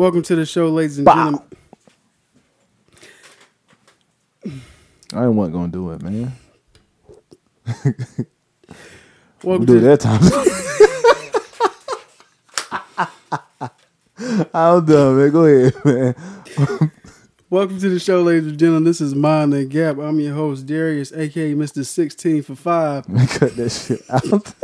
Welcome to the show, ladies and Bow. gentlemen. I wasn't gonna do it, man. We Welcome do to that time. I'm done, man. Go ahead, man. welcome to the show, ladies and gentlemen. This is Mind the Gap. I'm your host, Darius, aka Mr. 16 for five. Man, cut that shit out.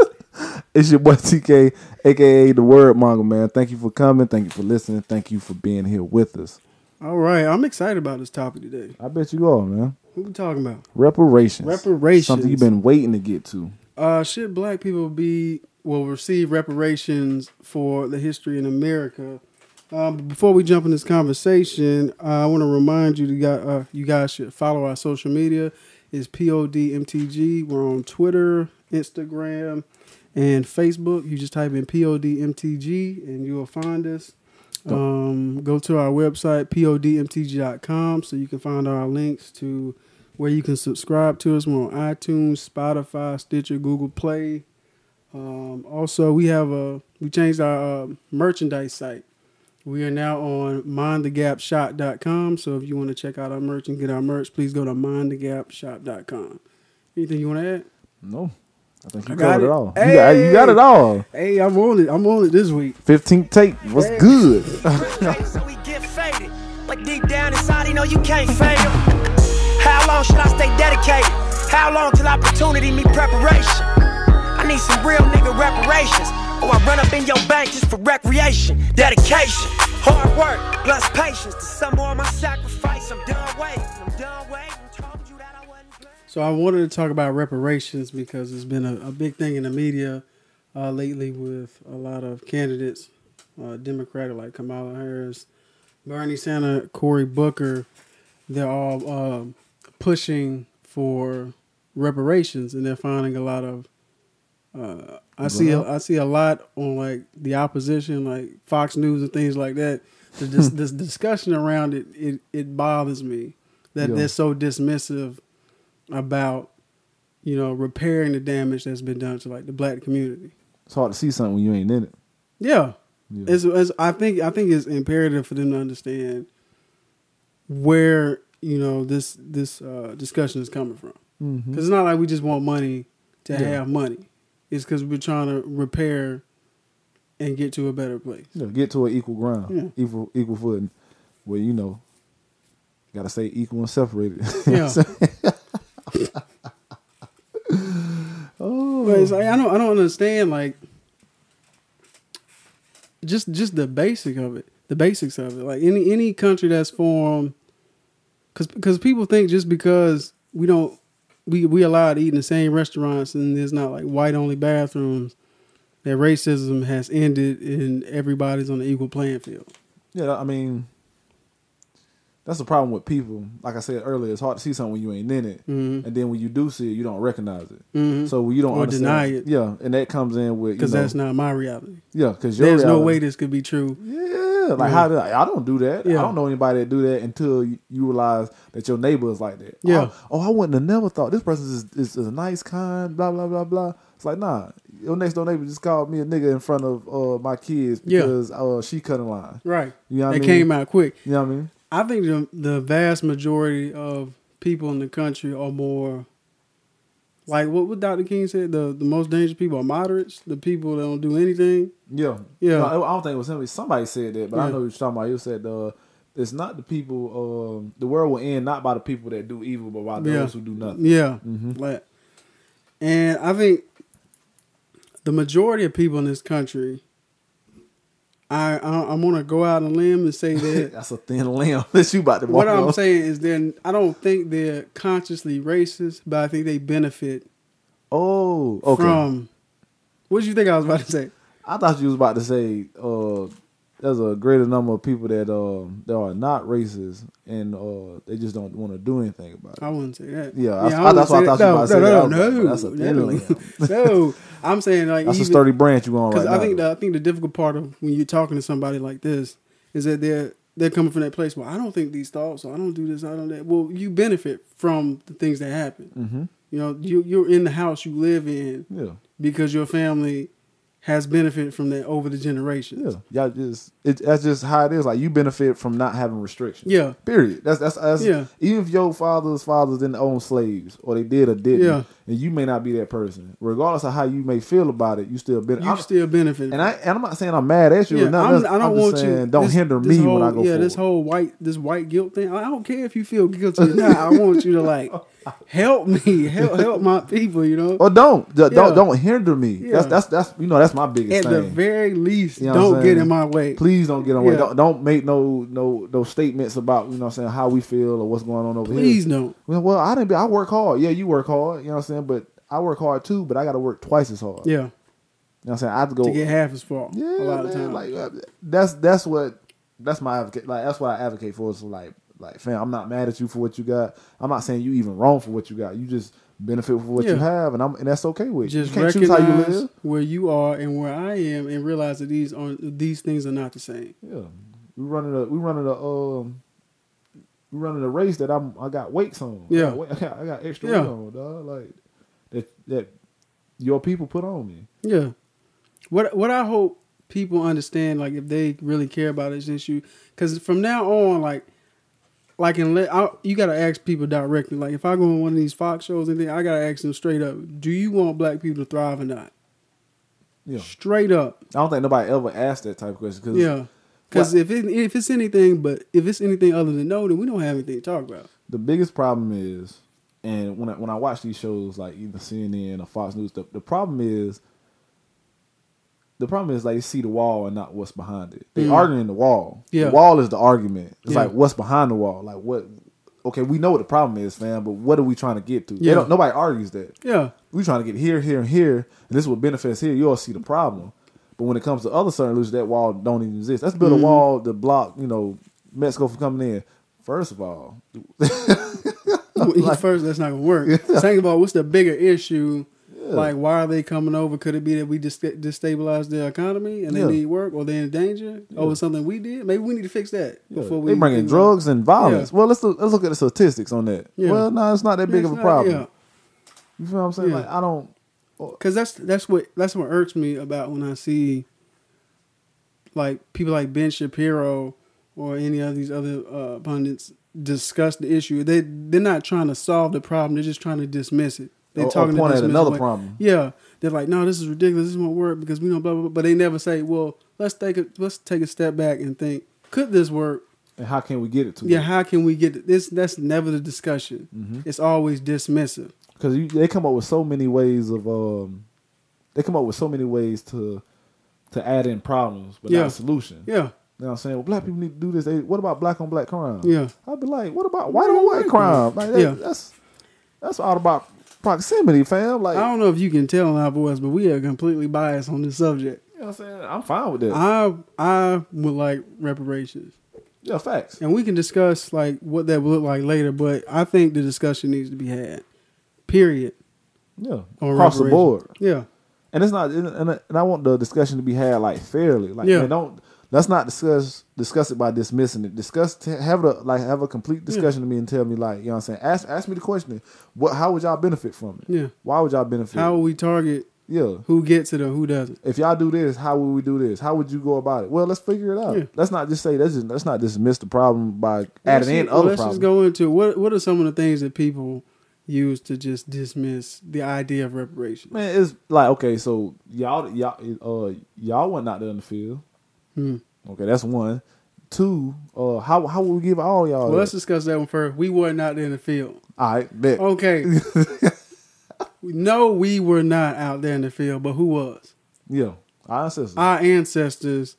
it's your boy TK, aka the Word Monger, man. Thank you for coming. Thank you for listening. Thank you for being here with us. All right, I'm excited about this topic today. I bet you are, man. What we talking about? Reparations. Reparations. Something you've been waiting to get to. Uh, should black people be will receive reparations for the history in America? Um, before we jump in this conversation, uh, I want to remind you to uh, you guys should follow our social media. It's PODMTG. We're on Twitter, Instagram, and Facebook. You just type in PODMTG and you will find us. Um, go to our website podmtg.com so you can find our links to where you can subscribe to us. We're on iTunes, Spotify, Stitcher, Google Play. Um, also, we have a we changed our uh, merchandise site. We are now on mindthegapshop.com. So if you want to check out our merch and get our merch, please go to mindthegapshop.com. Anything you want to add? No. I think you I got covered it, it. all. You, got, you got it all. Hey, I'm on it. I'm on it this week. 15th take. What's Hey. good? so we get faded. Like deep down inside, you know you can't fade 'em. How long should I stay dedicated? How long till opportunity meet preparation? I need some real nigga reparations. Or I run up in your bank just for recreation. Dedication, hard work, plus patience. To some more of my sacrifice, I'm done waiting. So I wanted to talk about reparations because it's been a, a big thing in the media uh, lately with a lot of candidates, uh, Democratic like Kamala Harris, Bernie Sanders, Cory Booker. They're all um pushing for reparations, and they're finding a lot of. Uh, I see a, I see a lot on like the opposition, like Fox News and things like that. The dis- this discussion around it, it it bothers me that Yeah. they're so dismissive about you know repairing the damage that's been done to like the black community. It's hard to see something when you ain't in it. Yeah, Yeah. It's, it's, I think I think it's imperative for them to understand where you know this this uh, discussion is coming from because it's not like we just want money to Yeah. have money. It's because we're trying to repair and get to a better place. Know, get to an equal ground, Yeah. equal equal footing, where you know, got to say equal and separated. Yeah. Oh, But it's like I don't I don't understand like just just the basic of it, the basics of it. Like any any country that's formed, because because people think just because we don't we we allowed to eat in the same restaurants and there's not like white only bathrooms, that racism has ended and everybody's on the equal playing field. yeah. I mean, that's the problem with people. Like I said earlier, it's hard to see something when you ain't in it, Mhm. and then when you do see it, you don't recognize it. Mhm. So you don't Or understand. deny it. Yeah, and that comes in with Because that's not my reality. yeah. Because There's no way this could be true. Yeah, like Yeah. how did I, I don't do that. Yeah. I don't know anybody that do that until you, you realize that your neighbor is like that. Yeah. Oh, oh, I wouldn't have never thought this person is, is, is a nice, kind, blah blah blah blah. It's like nah, your next door neighbor just called me a nigga in front of uh, my kids Yeah. because uh, she cut in line. Right. You know what I mean? it mean? came out quick. You know what I mean? I think the the vast majority of people in the country are more like what what Dr. King said. The the most dangerous people are moderates. The people that don't do anything. Yeah, Yeah. No, I don't think it was him. Somebody said that, but I know what you're talking about. You said uh, it's not the people. Um, the world will end not by the people that do evil, but by those Yeah. who do nothing. Yeah. Mhm. Like, and I think the majority of people in this country. I I, want to go out on a limb and say that That's a thin limb that you about to walk what I'm on. saying is then I don't think they're consciously racist, but I think they benefit Oh, okay. from. What did you think I was about to say? I thought you was about to say uh, there's a greater number of people that um that are not racist and uh they just don't want to do anything about it. I wouldn't say that. Yeah, I- I- wouldn't that's what I thought that. you about to no, say. no, I no, no, that's a thin no, no. I'm saying like That's a sturdy branch you on right Because now. I think the, I think the difficult part of when you're talking to somebody like this is that they're they're coming from that place where I don't think these thoughts, or I don't do this, I don't that. Well, you benefit from the things that happen. mm-hmm. You know, you you're in the house you live in yeah, because your family has benefited from that over the generations. Yeah, y'all just it, that's just how it is. Like you benefit from not having restrictions. Yeah. Period. That's that's, that's Yeah. Even if your father's fathers didn't own slaves, or they did or didn't, Yeah. and you may not be that person, regardless of how you may feel about it, you still benefit. You still benefit. and I and I'm not saying I'm mad at you yeah, or nothing. I'm. I don't I'm just want saying, you. Don't this- hinder this me whole, when I go. Yeah, this whole white this white guilt thing. I don't care if you feel guilty or not. I want you to like help me, help help my people. You know, Or don't Yeah. don't don't hinder me. Yeah. That's that's that's you know that's my biggest at the very least, You know don't get in my way. Please don't get on way. Yeah. Don't, don't make no no no statements about you know what I'm saying how we feel or what's going on over here. Please don't. Well, I didn't. Be, I work hard. Yeah, you work hard. You know what I'm saying. But I work hard too. But I got to work twice as hard. Yeah, You know what I'm saying. I have to go. to get half as far. yeah, a lot of times. Like uh, that's that's what that's my advocate. Like that's what I advocate for. Is like like fam, I'm not mad at you for what you got. I'm not saying you even wrong for what you got. You just benefit for what you have, and I'm and that's okay with you. You just can't choose how you live. where you are and where I am, and realize that these are these things are not the same. Yeah, we running a we running a um. We running a race that I'm. I got weights on. Yeah. I got, I got, I got extra Yeah. weight on, dog. Like that. That your people put on me. Yeah. What what I hope people understand, like if they really care about this issue, because from now on, like, like in let I, you gotta ask people directly. Like if I go on one of these Fox shows and then I gotta ask them straight up, do you want black people to thrive or not? Yeah. Straight up. I don't think nobody ever asked that type of question. Cause Yeah. Because if it, if it's anything but if it's anything other than no, then we don't have anything to talk about. the biggest problem is, and when I, when I watch these shows like either CNN or Fox News, the, the problem is, the problem is like you see the wall and not what's behind it. They Mm. arguing the wall. Yeah. The wall is the argument. It's Yeah. like what's behind the wall. Like what? Okay, we know what the problem is, fam, but what are we trying to get to? They Yeah. don't, nobody argues that. Yeah. We trying to get here, here, and here, and this is what benefits here. You all see the problem, but when it comes to other certain illusions, that wall don't even exist. Let's build Mhm. a wall to block, you know, Mexico from coming in. First of all, First, that's not gonna work. Second of all, what's the bigger issue? Like, why are they coming over? Could it be that we just destabilize their economy and they Yeah. need work, or they're in danger over something we did? Maybe we need to fix that Yeah. before we they bringing drugs and violence. Yeah. Well, let's look, let's look at the statistics on that. Yeah. Well, no, it's not that big of a not- problem. Yeah, You feel what I'm saying? Yeah. Like I don't. because that's that's what that's what irks me about when I see like people like Ben Shapiro or any of these other uh, pundits discuss the issue. They they're not trying to solve the problem. They're just trying to dismiss it. They're Or- or talking to point at dismiss another like- problem. Yeah, they're like, no, this is ridiculous. This won't work because we know blah blah. blah. But they never say, well, let's take a let's take a step back and think, could this work? And how can we get it to? Yeah, how can we get it? this? That's never the discussion. Mm-hmm. It's always dismissive. because they come up with so many ways of um, they come up with so many ways to to add in problems, but Yeah. not a solution. Yeah, You know what I'm saying? Well, black people need to do this. They, what about black on black crime? yeah, I'd be like, what about white on white crime? Like that, Yeah. that's that's all about proximity, fam. Like I don't know if you can tell in our voice, but we are completely biased on this subject. you know what I'm saying? I'm fine with that. I I would like reparations, yeah, facts. and we can discuss like what that would look like later. But I think the discussion needs to be had. Period. Yeah, across the board. Yeah, And it's not, and, and and I want the discussion to be had like fairly. Like, Yeah. man, don't let's not discuss discuss it by dismissing it. Discuss have a like have a complete discussion to me and tell me like you know what I'm saying. Ask ask me the question. What? How would y'all benefit from it? yeah. Why would y'all benefit? How will we target yeah. who gets it or who doesn't? If y'all do this, how would we do this? How would you go about it? Well, let's figure it out. Yeah. Let's not just say let's just let's not dismiss the problem by Let's adding see- in well, other let's problems. just go into what what are some of the things that people use to just dismiss the idea of reparations. Man, it's like okay, so y'all y'all uh y'all went out there in the field. Hmm. Okay, that's one. Two, uh, how how would we give all y'all? Well, that? let's discuss that one first. We weren't out there in the field. all right, bet. Okay. no, we were not out there in the field, but who was? Yeah, our ancestors. Our ancestors,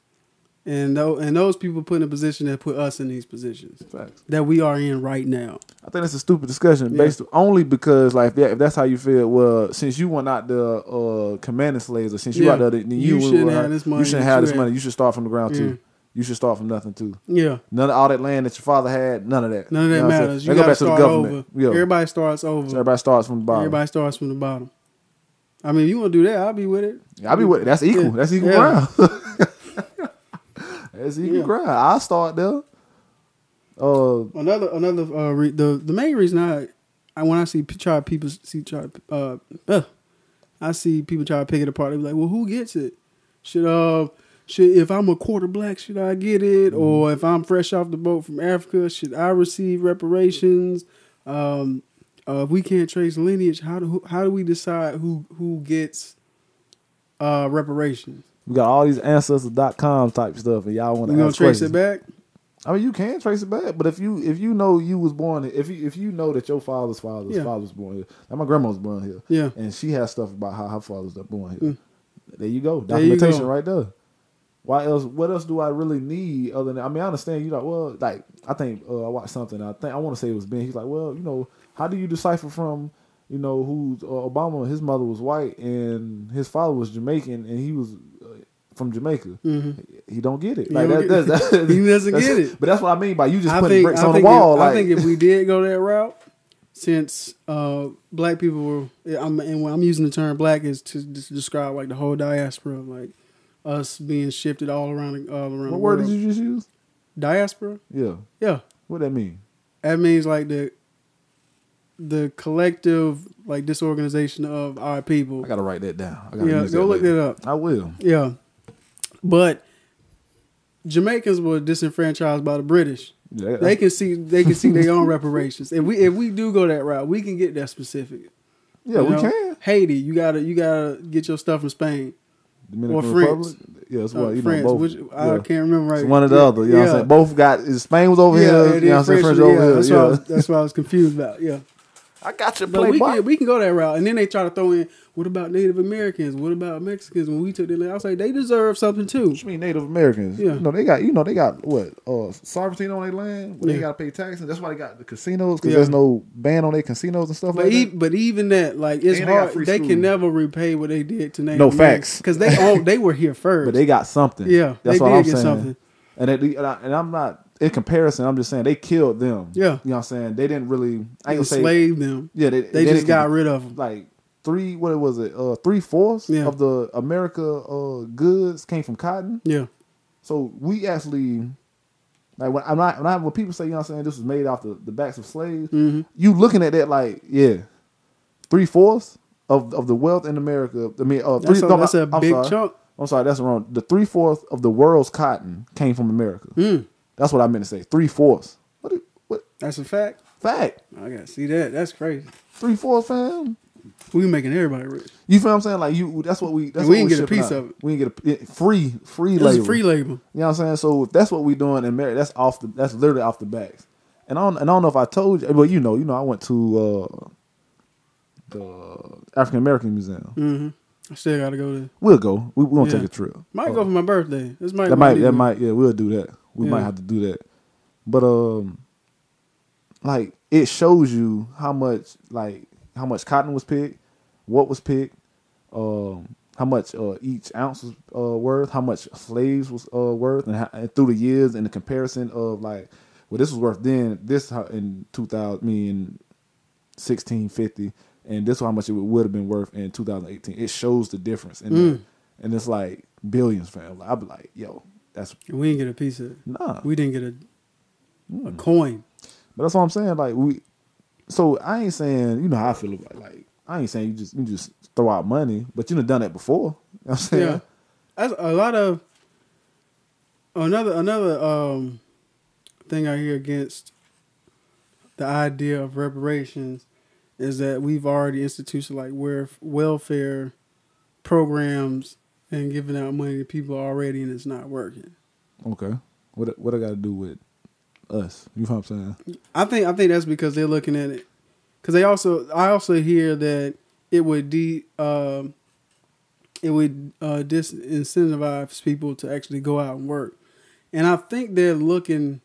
and those, and those people put in a position that put us in these positions Facts. that we are in right now. I think it's a stupid discussion Yeah. based only because like if, if that's how you feel, well, since you were not the uh, commanding slaves, or since you Yeah. out there, then you, You shouldn't have this money You shouldn't have this money. You should start from the ground Yeah. too. You should start from nothing too. Yeah. None of all that land that your father had, none of that. None of that You know matters. You got to start over. Yeah. Everybody starts over. So everybody starts from the bottom. Everybody starts from the bottom. I mean, if you want to do that, I'll be with it. I'll be with it. that's equal. Yeah. That's equal Yeah. ground. that's equal Yeah. ground. I start there. Uh, Another another uh, re- the the main reason I, I when I see try people see try uh, uh I see people try to pick it apart. They be like, well, who gets it? Should uh should if I'm a quarter black, should I get it? Or if I'm fresh off the boat from Africa, should I receive reparations? Um, uh, if we can't trace lineage, how do how do we decide who who gets uh reparations? We got all these ancestors.com type stuff, and y'all want to gonna trace questions. it back? I mean, you can trace it back, but if you if you know you was born, if you if you know that your father's father's Yeah. father was born here, like my grandma was born here, Yeah. and she has stuff about how her father was born here. Mm. There you go, There you documentation go. right there. Why else? What else do I really need other than? I mean, I understand you like well, like I think uh, I watched something. I think I want to say it was Ben. He's like, well, you know, how do you decipher from you know who uh, Obama? His mother was white and his father was Jamaican, and he was from Jamaica. He don't get it. He Like that, get- that's, that's, he doesn't get it. But that's what I mean by you just I putting think, bricks I on the wall. If, like I think if we did go that route, since uh, black people were, I'm, and when I'm using the term black is to just describe like the whole diaspora, like us being shifted all around, all around the what word did you just use? Diaspora, Yeah. yeah, What that mean? that means like the the collective like disorganization of our people. I gotta write that down. I gotta Yeah, go look later. that up. I will. Yeah, but Jamaicans were disenfranchised by the British. Yeah, They can see they can see their own reparations. If we if we do go that route, we can get that specific. yeah, You we know? can. Haiti, you gotta you gotta get your stuff from Spain Dominican or Republic. France. Yeah, that's uh, what you France, know both. which I yeah. can't remember right. It's one or the Yeah, other. You know what I'm yeah. saying? Both got Spain was over Yeah, here. You know what I'm saying? French- over yeah, here. That's, why I was, that's what I was confused about. Yeah, I got you. but Play we ball. can we can go that route, and then they try to throw in what about Native Americans? What about Mexicans? When we took their land, I was like, they deserve something too. What you mean Native Americans? Yeah. You know they got you know they got what uh sovereignty on their land. Yeah. They got to pay taxes. That's why they got the casinos because Yeah. there's no ban on their casinos and stuff But like e- that. but even that, like, it's And hard. free They can never repay what they did to Native No facts. because they own, they were here first. But they got something. Yeah, that's they what did I'm get saying. something. And they, and, I, and I'm not in comparison. I'm just saying they killed them. Yeah. you know what I'm saying. They didn't really. I ain't gonna say. enslaved them. Yeah, they, They didn't just got rid of them. like three. What was it? Uh, three fourths Yeah. of the America uh, goods came from cotton. Yeah, So we actually. Like when I'm not, when, I, when people say, you know what I'm saying, this was made off the, the backs of slaves, Mhm. you looking at that like, yeah, three fourths of, of the wealth in America. I mean, uh, that's three, a, no, that's a I'm big sorry. chunk. I'm sorry, that's wrong. The three fourths of the world's cotton came from America. Mm, That's what I meant to say. Three fourths. What? do- What? that's a fact. Fact. I gotta see that. That's crazy. Three fourths, fam. We making everybody rich. You feel what I'm saying? Like you. That's what we. That's And we didn't get a piece out. of it. We didn't get a it- free free This labor. free labor. You know what I'm saying? So if that's what we doing in America, that's off the. That's literally off the backs. And I don't. And I don't know if I told you. Well, you know. You know. I went to uh, the African American Museum. hmm I still gotta go there. We'll go. We we gonna Yeah. take a trip. Might Uh, go for my birthday. This might that might that might yeah we'll do that we Yeah. might have to do that but um like it shows you how much like how much cotton was picked what was picked um how much uh, each ounce was uh, worth how much slaves was uh, worth and, how, and through the years and the comparison of like well this was worth then this how- in 2000 me in 1650 and this is how much it would have been worth in 2018 it shows the difference in Mm. and it's like billions fam i'd be like yo that's We didn't get a piece of it. nah We didn't get a a Mm. coin. but that's what i'm saying like we so i ain't saying you know how i feel about like i ain't saying you just you just throw out money but you done done that before you know what i'm saying Yeah, that's a lot of another another um thing I hear against the idea of reparations is that we've already instituted like where welfare programs and giving out money to people already and it's not working. okay. What what i gotta do with us? You know what i'm saying? I think I think that's because they're looking at it. Because they also I also hear that it would de um it would uh, disincentivize people to actually go out and work, and I think they're looking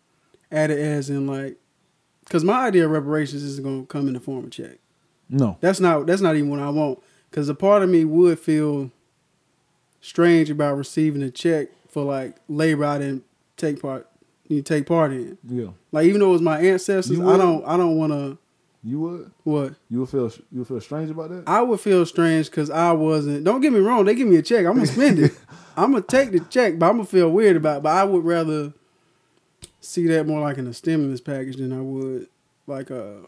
at it as in like because my idea of reparations is going to come in the form of check. no. That's not that's not even what I want. Because a part of me would feel strange about receiving a check for like labor I didn't take part you take part in. yeah Like even though it was my ancestors, I don't I don't want to you would what you would feel you would feel strange about that I would feel strange because I wasn't. Don't get me wrong. They give me a check. I'm gonna spend it. I'm gonna take the check, but I'm gonna feel weird about. it. But I would rather see that more like in a stimulus package than I would like uh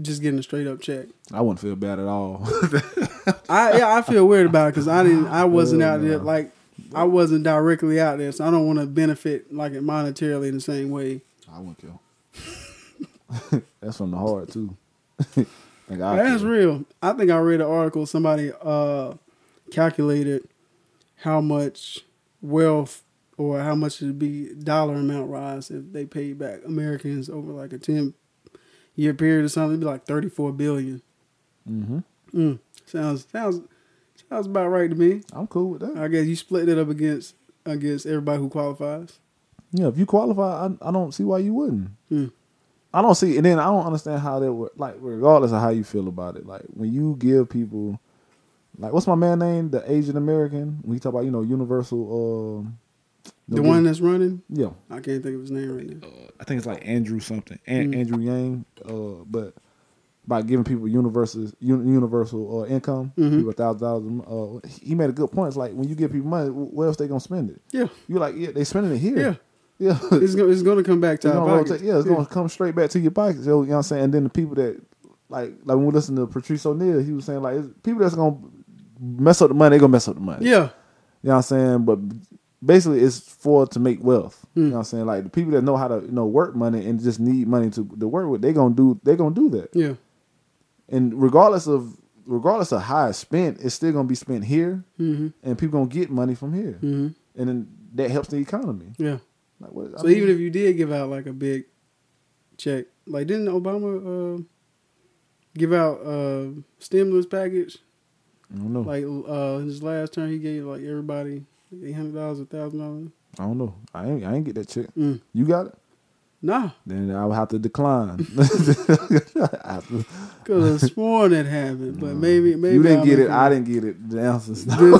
just getting a straight up check. i wouldn't feel bad at all I yeah I feel weird about it because I didn't I wasn't out there like I wasn't directly out there, so I don't want to benefit like it monetarily in the same way. I wouldn't kill. That's from the heart too. That's kill. real. I think I read an article. Somebody uh, calculated how much wealth or how much it'd be dollar amount rise if they paid back Americans over like a ten year period or something. It'd be like thirty four billion. Mhm. Mm. Sounds sounds sounds about right to me. I'm cool with that. I guess you split it up against against everybody who qualifies. Yeah, if you qualify, I, I don't see why you wouldn't. Hmm. I don't see, and then I don't understand how that would like, regardless of how you feel about it. Like when you give people, like, what's my man name? The Asian American. When you talk about, you know, universal. Um, The one that's running, yeah, I can't think of his name right now. I think it's like Andrew something, An- Mm. Andrew Yang. Uh, but by giving people universal universal uh, income, Mhm. people thousand dollars. Uh, he made a good point. It's like when you give people money, wh- where else they gonna spend it? Yeah, You're like, yeah, they spending it here. yeah. Yeah, It's gonna it's gonna come back to It's our gonna pockets. rotate, yeah, it's gonna come straight back to your pockets. So, you know what I'm saying? And then the people that like like when we listen to Patrice O'Neal, he was saying like it's people that's gonna mess up the money, they gonna mess up the money. Yeah, You know what I'm saying? But basically it's for to make wealth. You Hmm. know what I'm saying? Like the people that know how to you know work money and just need money to, to work with, they gonna do they gonna do that. yeah. And regardless of regardless of how it's spent, it's still gonna be spent here Mm-hmm. and people gonna get money from here. Mm-hmm. And then that helps the economy. Yeah. Like what I So mean, even if you did give out like a big check, like didn't Obama uh, give out a stimulus package? I don't know. Like uh, his last term, he gave like everybody eight hundred dollars, a thousand dollars. I don't know. I ain't I ain't get that check. Mm. You got it? Nah, Then I would have to decline. Because I sworn it happened, but maybe maybe you didn't I'm get it. I didn't get it. The answer's no.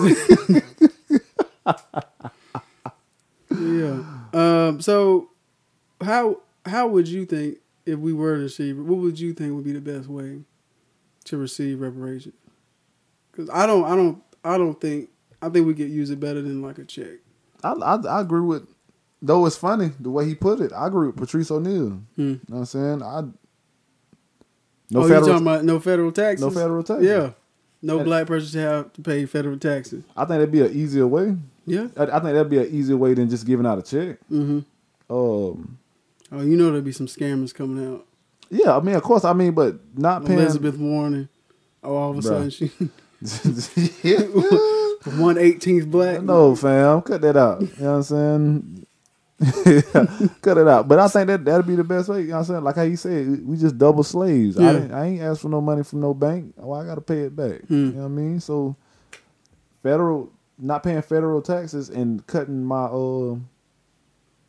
yeah. Um. So, how how would you think if we were to receive? What would you think would be the best way to receive reparations? Because I don't, I don't, I don't think. I think we could use it better than like a check. I, I I agree with. Though it's funny the way he put it. I agree with Patrice O'Neal. Hmm. You know what I'm saying? I no oh, federal. talking about no federal taxes? no federal taxes. Yeah. No And- black person should have to pay federal taxes. I think that'd be an easier way. Yeah. I, I think that'd be an easier way than just giving out a check. Mm-hmm. Um. Oh, you know there'll be some scammers coming out. Yeah, I mean, of course, I mean, but not paying. Elizabeth Warren. Oh, all of a Bruh. sudden she one eighteenth black. No, fam, cut that out. You know what I'm saying? cut it out. But I think that that'd be the best way. You know what I'm saying? Like how you said, we just double slaves. Yeah. I, I ain't asked for no money from no bank. Well, I got to pay it back. Hmm. You know what I mean? So federal, not paying federal taxes and cutting my uh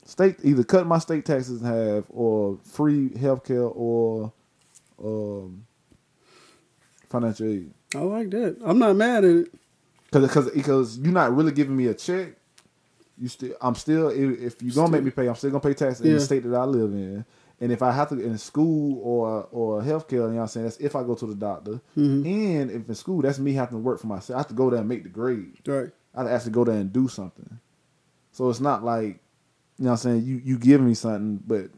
state, either cutting my state taxes in half or free healthcare or um financial aid. I like that. I'm not mad at it. Cause, cause, because you're not really giving me a check. You still, I'm still. If, if you're gonna make me pay, I'm still gonna pay taxes in the state that I live in. And if I have to in school or or healthcare, you know what I'm saying? That's if I go to the doctor. Mhm. And if in school, that's me having to work for myself. I have to go there and make the grade. Right. I have to actually go there and do something. So it's not like, you know what I'm saying? You you give me something, but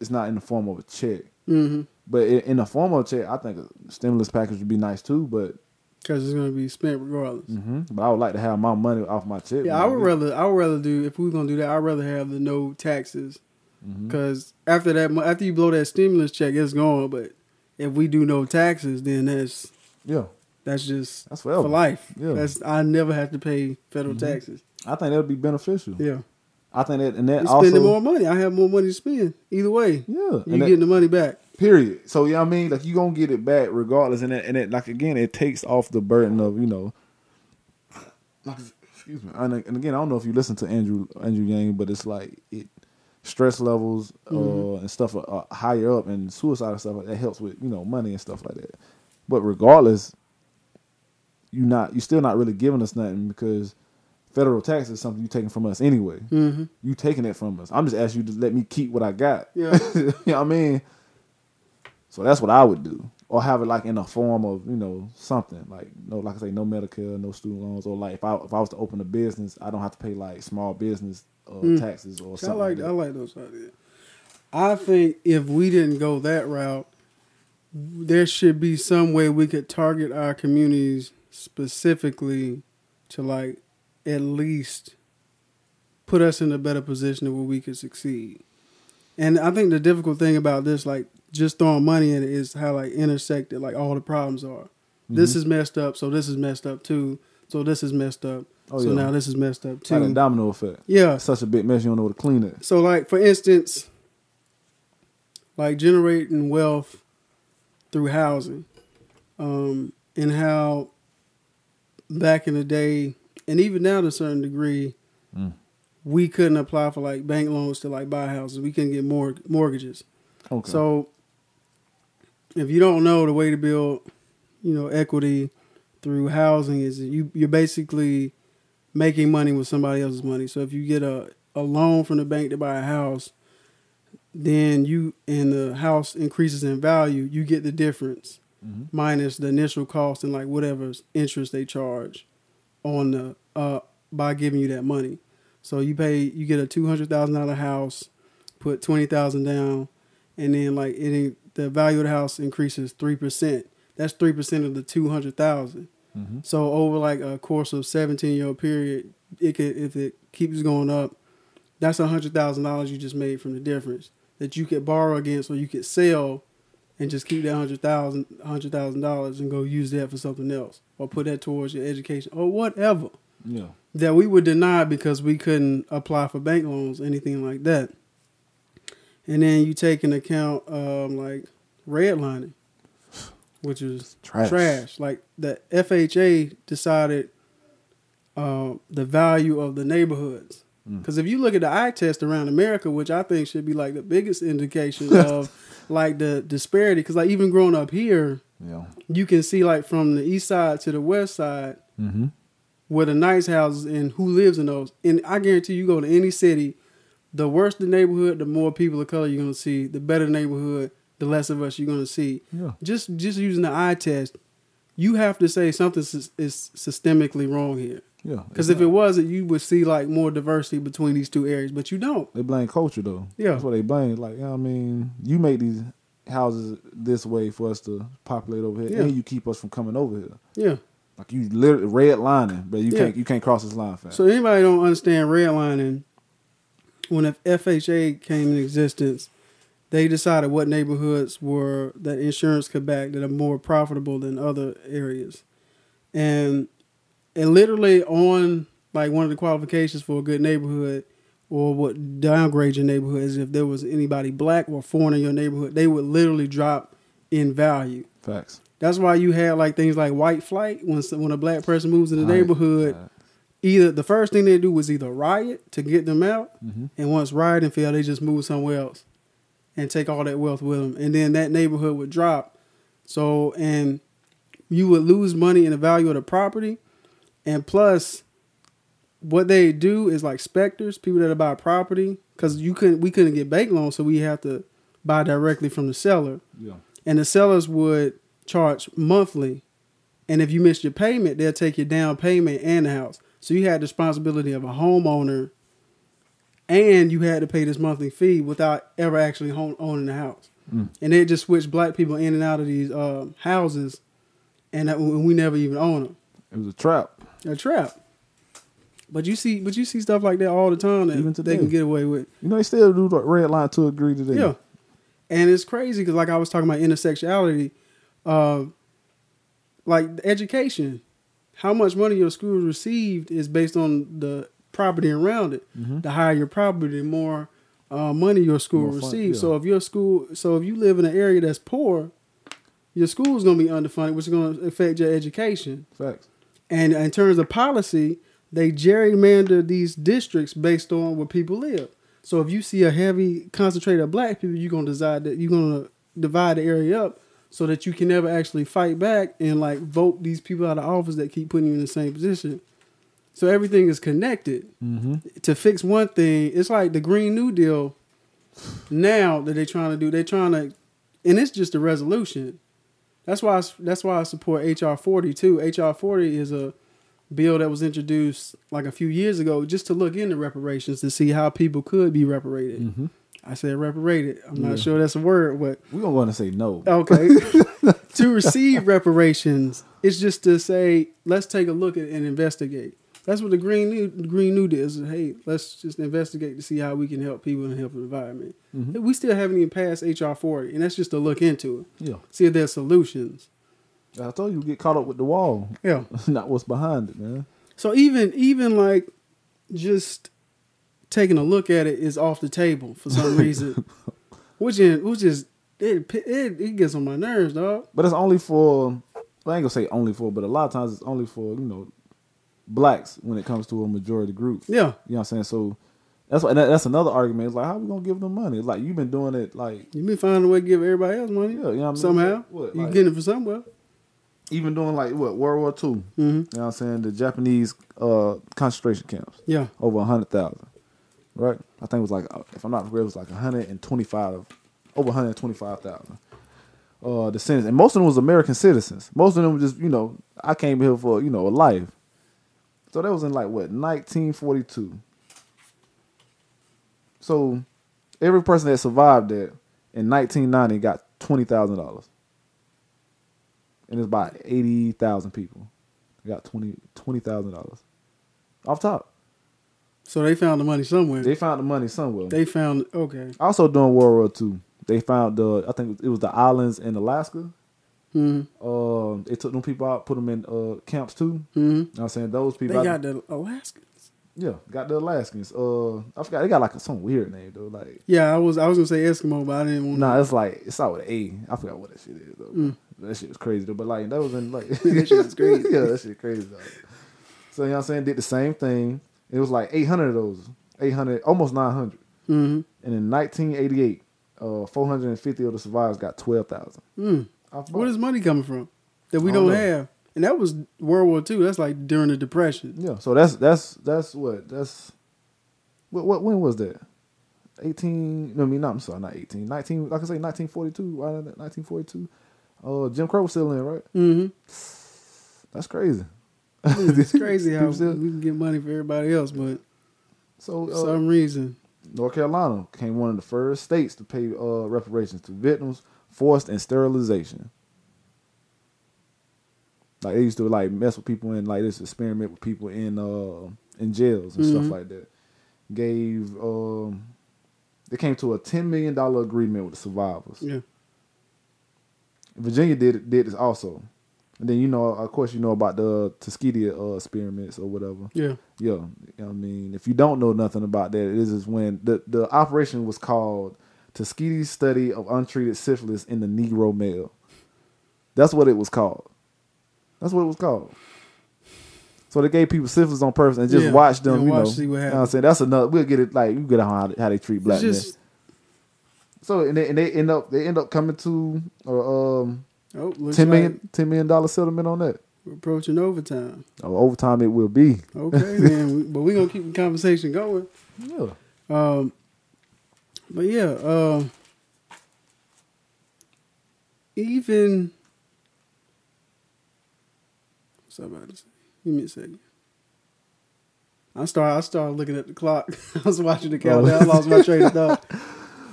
it's not in the form of a check. Mm-hmm. But in, in the form of a check, I think a stimulus package would be nice too. But Because it's gonna be spent regardless. hmm but I would like to have my money off my check. Yeah, I would rather. I would rather do if we are gonna do that. I'd rather have the no taxes. Because after that, after you blow that stimulus check, it's gone. But if we do no taxes, then that's Yeah, that's just that's forever. for life. Yeah. That's I never have to pay federal Mhm. taxes. I think that would be beneficial. Yeah, I think that and that you also spending more money. I have more money to spend. Either way, yeah, you and that- getting the money back. Period. So yeah, I mean, like you gonna get it back regardless, and that, and it like again, it takes off the burden of you know. like, Excuse me, and, and again, I don't know if you listen to Andrew Andrew Yang, but it's like it stress levels uh, Mhm. and stuff are, are higher up, and suicide and stuff like that helps with you know money and stuff like that. But regardless, you not you still not really giving us nothing because federal tax is something you taking from us anyway. Mm-hmm. You taking it from us. I'm just asking you to let me keep what I got. Yeah. you know what I mean? So that's what I would do. Or have it like in a form of, you know, something. Like no like I say, no Medicare, no student loans. Or like if I if I was to open a business, I don't have to pay like small business uh, Mm. taxes or I something. like like I that. like those ideas. I think if we didn't go that route, there should be some way we could target our communities specifically to like at least put us in a better position where we could succeed. And I think the difficult thing about this, like just throwing money in it, is how like intersected like all the problems are. This Mm-hmm. is messed up, so this is messed up too. So this is messed up. Oh, so yeah. now this is messed up Like a too. domino effect. Yeah. It's such a big mess you don't know where to clean it. So like for instance, like generating wealth through housing, um, and how back in the day, and even now to a certain degree, Mm. we couldn't apply for like bank loans to like buy houses. We couldn't get more mortgages. Okay. So if you don't know the way to build, you know, equity through housing is you you're basically making money with somebody else's money. So if you get a, a loan from the bank to buy a house, then you and the house increases in value, you get the difference Mhm. minus the initial cost and like whatever interest they charge on the uh by giving you that money. So you pay you get a two hundred thousand dollar house, put twenty thousand down, and then like it the value of the house increases three percent. That's three percent of the two hundred thousand. Mhm. So over like a course of seventeen year period, it could if it keeps going up, that's a hundred thousand dollars you just made from the difference that you could borrow against or you could sell and just keep that hundred thousand hundred thousand dollars and go use that for something else or put that towards your education or whatever Yeah. that we were denied because we couldn't apply for bank loans, anything like that. And then you take into account um, like redlining, which is Trash. trash. Like the FHA decided uh, the value of the neighborhoods. Mm. Because if you look at the eye test around America, which I think should be like the biggest indication of like the disparity, because like even growing up here, Yeah. you can see like from the east side to the west side, Mm-hmm. where the nice houses and who lives in those. And I guarantee you go to any city, the worse the neighborhood, the more people of color you're gonna see. The better the neighborhood, the less of us you're gonna see. Yeah. Just just using the eye test, you have to say something sys- is systemically wrong here. Yeah. Because if it wasn't, you would see like more diversity between these two areas, but you don't. They blame culture though. Yeah. That's what they blame. Like, you know what I mean, you make these houses this way for us to populate over here, Yeah. and you keep us from coming over here. Yeah. Like you literally red lining, but you Yeah. can't you can't cross this line fast. So anybody don't understand redlining, when if FHA came in existence, they decided what neighborhoods were that insurance could back that are more profitable than other areas, and and literally on like one of the qualifications for a good neighborhood or what downgrade your neighborhood is if there was anybody black or foreign in your neighborhood, they would literally drop in value. Facts. That's why you had like things like white flight when when a black person moves in the Right. neighborhood. Either the first thing they do was either riot to get them out, Mhm. and once rioting failed, they just move somewhere else and take all that wealth with them, and then that neighborhood would drop. So and you would lose money in the value of the property, and plus, what they do is like specters, people that buy property, because you couldn't we couldn't get bank loans, so we have to buy directly from the seller Yeah. and the sellers would charge monthly. And if you missed your payment, they'll take your down payment and the house. So you had the responsibility of a homeowner, and you had to pay this monthly fee without ever actually home, owning the house. Mm. And they just switched black people in and out of these um, houses, and that, we never even own them. It was a trap. A trap. But you see, but you see stuff like that all the time that Even they can get away with. You know they still do the red line to agree today. Yeah. And it's crazy because, like I was talking about intersectionality, uh, like education, how much money your school received is based on the property around it. Mhm. The higher your property, the more uh, money your school More fun- receives. yeah. So if your school, so if you live in an area that's poor, your school is going to be underfunded, which is going to affect your education. Facts. And in terms of policy, they gerrymander these districts based on where people live. So if you see a heavy concentrated of black people, you're gonna decide that you're gonna divide the area up so that you can never actually fight back and like vote these people out of office that keep putting you in the same position. So everything is connected. Mm-hmm. To fix one thing, it's like the Green New Deal. Now that they're trying to do, they're trying to, and it's just a resolution. That's why I, that's why I support HR forty too. HR forty is a bill that was introduced like a few years ago just to look into reparations to see how people could be reparated. Mm-hmm. I said reparated. I'm Yeah. not sure that's a word, but we don't want to say no. okay. to receive reparations, it's just to say let's take a look at and investigate. That's what the Green New the Green New did. Is, hey, let's just investigate to see how we can help people and help the environment. Mhm. We still haven't even passed HR forty, and that's just to look into it, Yeah. see if there's solutions. I told you, you get caught up with the wall, Yeah. not what's behind it, man. So even even like just taking a look at it is off the table for some reason, which is which is it, it it gets on my nerves, dog. But it's only for. Well, I ain't gonna say only for, but a lot of times it's only for you know blacks when it comes to a majority group. Yeah, You know what I'm saying? So that's what that, that's another argument. It's like how we gonna give them money? It's like you've been doing it like you been finding a way to give everybody else money. yeah, you know what I mean? Somehow What, you like, getting it from somewhere. even doing like what World War Two. Mm-hmm. You know what I'm saying? The Japanese uh, concentration camps, Yeah, over a hundred thousand, right? I think it was like uh, if I'm not correct, it was like 125, over 125,000 uh, descendants, and most of them was American citizens. Most of them were just you know I came here for you know a life. So that was in like what 1942. So every person that survived that in 1990 got twenty thousand dollars, and it's about eighty thousand people got twenty twenty thousand dollars off top. So they found the money somewhere. They found the money somewhere. They found okay. also during World War Two, they found the I think it was the islands in Alaska. Mm-hmm. Um, they took them people out, put them in uh, camps too. Mm-hmm. You know what I'm saying those people. They got the Alaskans. yeah, got the Alaskans. Uh, I forgot they got like some weird name though. Like Yeah, I was I was gonna say Eskimo, but I didn't want. nah, it's like it's out with A. I forgot what that shit is though. Mm. That shit was crazy though. But like that was in like That shit was crazy. yeah, that shit crazy. Though. So you know what I'm saying? Did the same thing. It was like 800 of those, 800, almost 900. Mm-hmm. And in 1988, uh, 450 of the survivors got 12,000. Mm. Off Where does money coming from that we don't don't have? And that was World War II. That's like during the Depression. Yeah, so that's that's that's what that's what what when was that? 18 no I mean no I'm sorry not 18 19 like I say 1942 why 1942 uh Jim Crow was still in right Mm-hmm. that's crazy It's crazy how we can get money for everybody else, but so for uh, some reason, North Carolina became one of the first states to pay uh reparations to victims forced and sterilization like they used to like mess with people in like this experiment with people in uh in jails and Mhm. stuff like that. Gave um they came to a ten million dollar agreement with the survivors. yeah. Virginia did did this also. And then you know, of course, you know about the Tuskegee uh, experiments or whatever. Yeah. Yeah, I mean, if you don't know nothing about that, it is when the the operation was called Tuskegee Study of Untreated Syphilis in the Negro Male. That's what it was called. That's what it was called. So they gave people syphilis on purpose and just Yeah, watched them. you watch, know, see what you know what I'm saying that's another. We'll get it like you get how how they treat black It's men. So and they, and they end up they end up coming to uh, um oh, looks ten million like ten million dollar settlement on that. we're approaching overtime. Oh, overtime it will be. Okay, then, we, but we're gonna keep the conversation going. Yeah. Um, but yeah, um, even what's I about to say? Give me a second. I start. I started looking at the clock. I was watching the countdown. I lost my train of thought.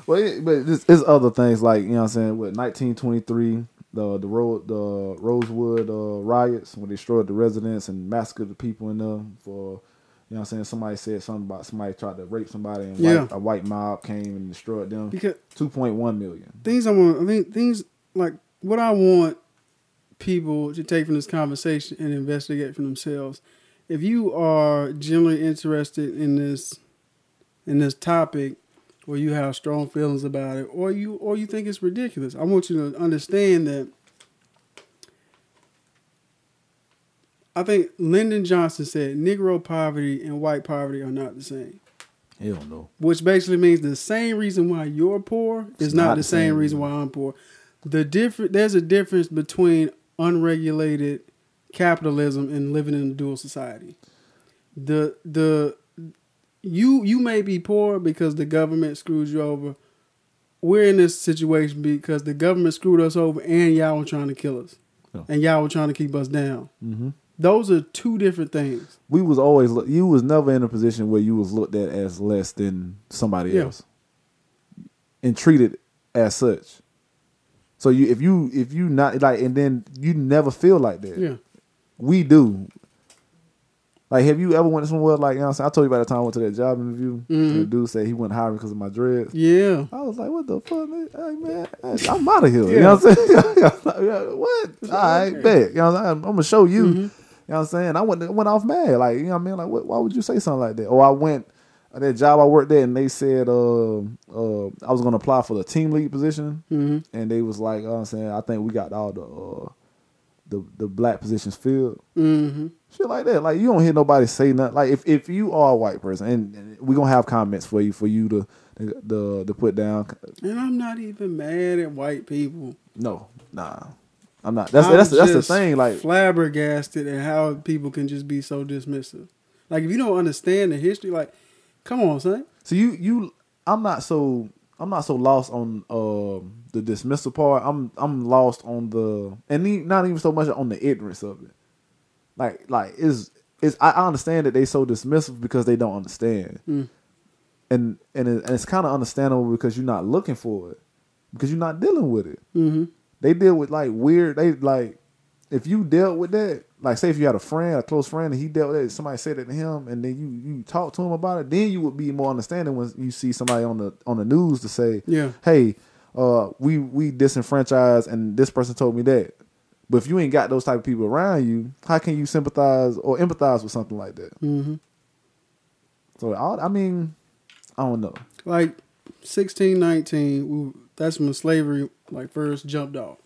Well, it, but it's, it's other things like you know what I'm saying. What 1923, the the road the Rosewood uh, riots when they destroyed the residents and massacred the people in there for. You know what I'm saying? Somebody said something about somebody tried to rape somebody and Yeah. white, a white mob came and destroyed them. Because 2.1 million. things I want. I think things like what I want people to take from this conversation and investigate for themselves. If you are genuinely interested in this in this topic, or you have strong feelings about it, or you or you think it's ridiculous, I want you to understand that. I think Lyndon Johnson said Negro poverty and white poverty are not the same Hell no. which basically means the same reason why you're poor is not, the same, reason why I'm poor. The different there's a difference between unregulated capitalism and living in a dual society. The the you you may be poor because the government screws you over. We're in this situation because the government screwed us over and y'all were trying to kill us. Yeah. And y'all were trying to keep us down. hmm Those are two different things. We was always you was never in a position where you was looked at as less than somebody Yeah. else and treated as such. So you if you if you not like and then you never feel like that. Yeah. We do. Like have you ever went somewhere like you know? What I'm saying? I told you about the time I went to that job interview. Mhm. And the dude said he wouldn't hire me because of my dreads. Yeah. I was like, what the fuck, man? Hey, man, I'm out of here. You know what I'm saying? What? All right, Okay. bet. You know what I'm saying? I'm to show you. Mhm. You know what I'm saying? I went went off mad. Like, you know what I mean? Like, what, why would you say something like that? Or I went at that job I worked there and they said uh, uh, I was going to apply for the team lead position. Mhm. And they was like, I'm saying, I think we got all the uh, the the black positions filled. Mhm. Shit like that. Like you don't hear nobody say nothing. Like if, if you are a white person, and, and we gonna have comments for you for you to the to put down. And I'm not even mad at white people. No, nah, I'm not. That's I'm that's that's the thing. Like flabbergasted at how people can just be so dismissive. Like if you don't understand the history, like, come on, son. so you you I'm not so I'm not so lost on um the dismissal part. I'm I'm lost on the and not even so much on the ignorance of it. Like like is is I I understand that they so dismissive because they don't understand. Mm. And and, it, and it's kind of understandable because you're not looking for it. Because you're not dealing with it. Mm-hmm. they deal with like weird. They like if you dealt with that, like say if you had a friend, a close friend, and he dealt with that, somebody said it to him, and then you you talk to him about it, then you would be more understanding when you see somebody on the on the news to say, Yeah. hey, uh, we we disenfranchised, and this person told me that. But if you ain't got those type of people around you, how can you sympathize or empathize with something like that? Mm-hmm. So I, I mean, I don't know. Like 1619, we, that's when slavery like first jumped off.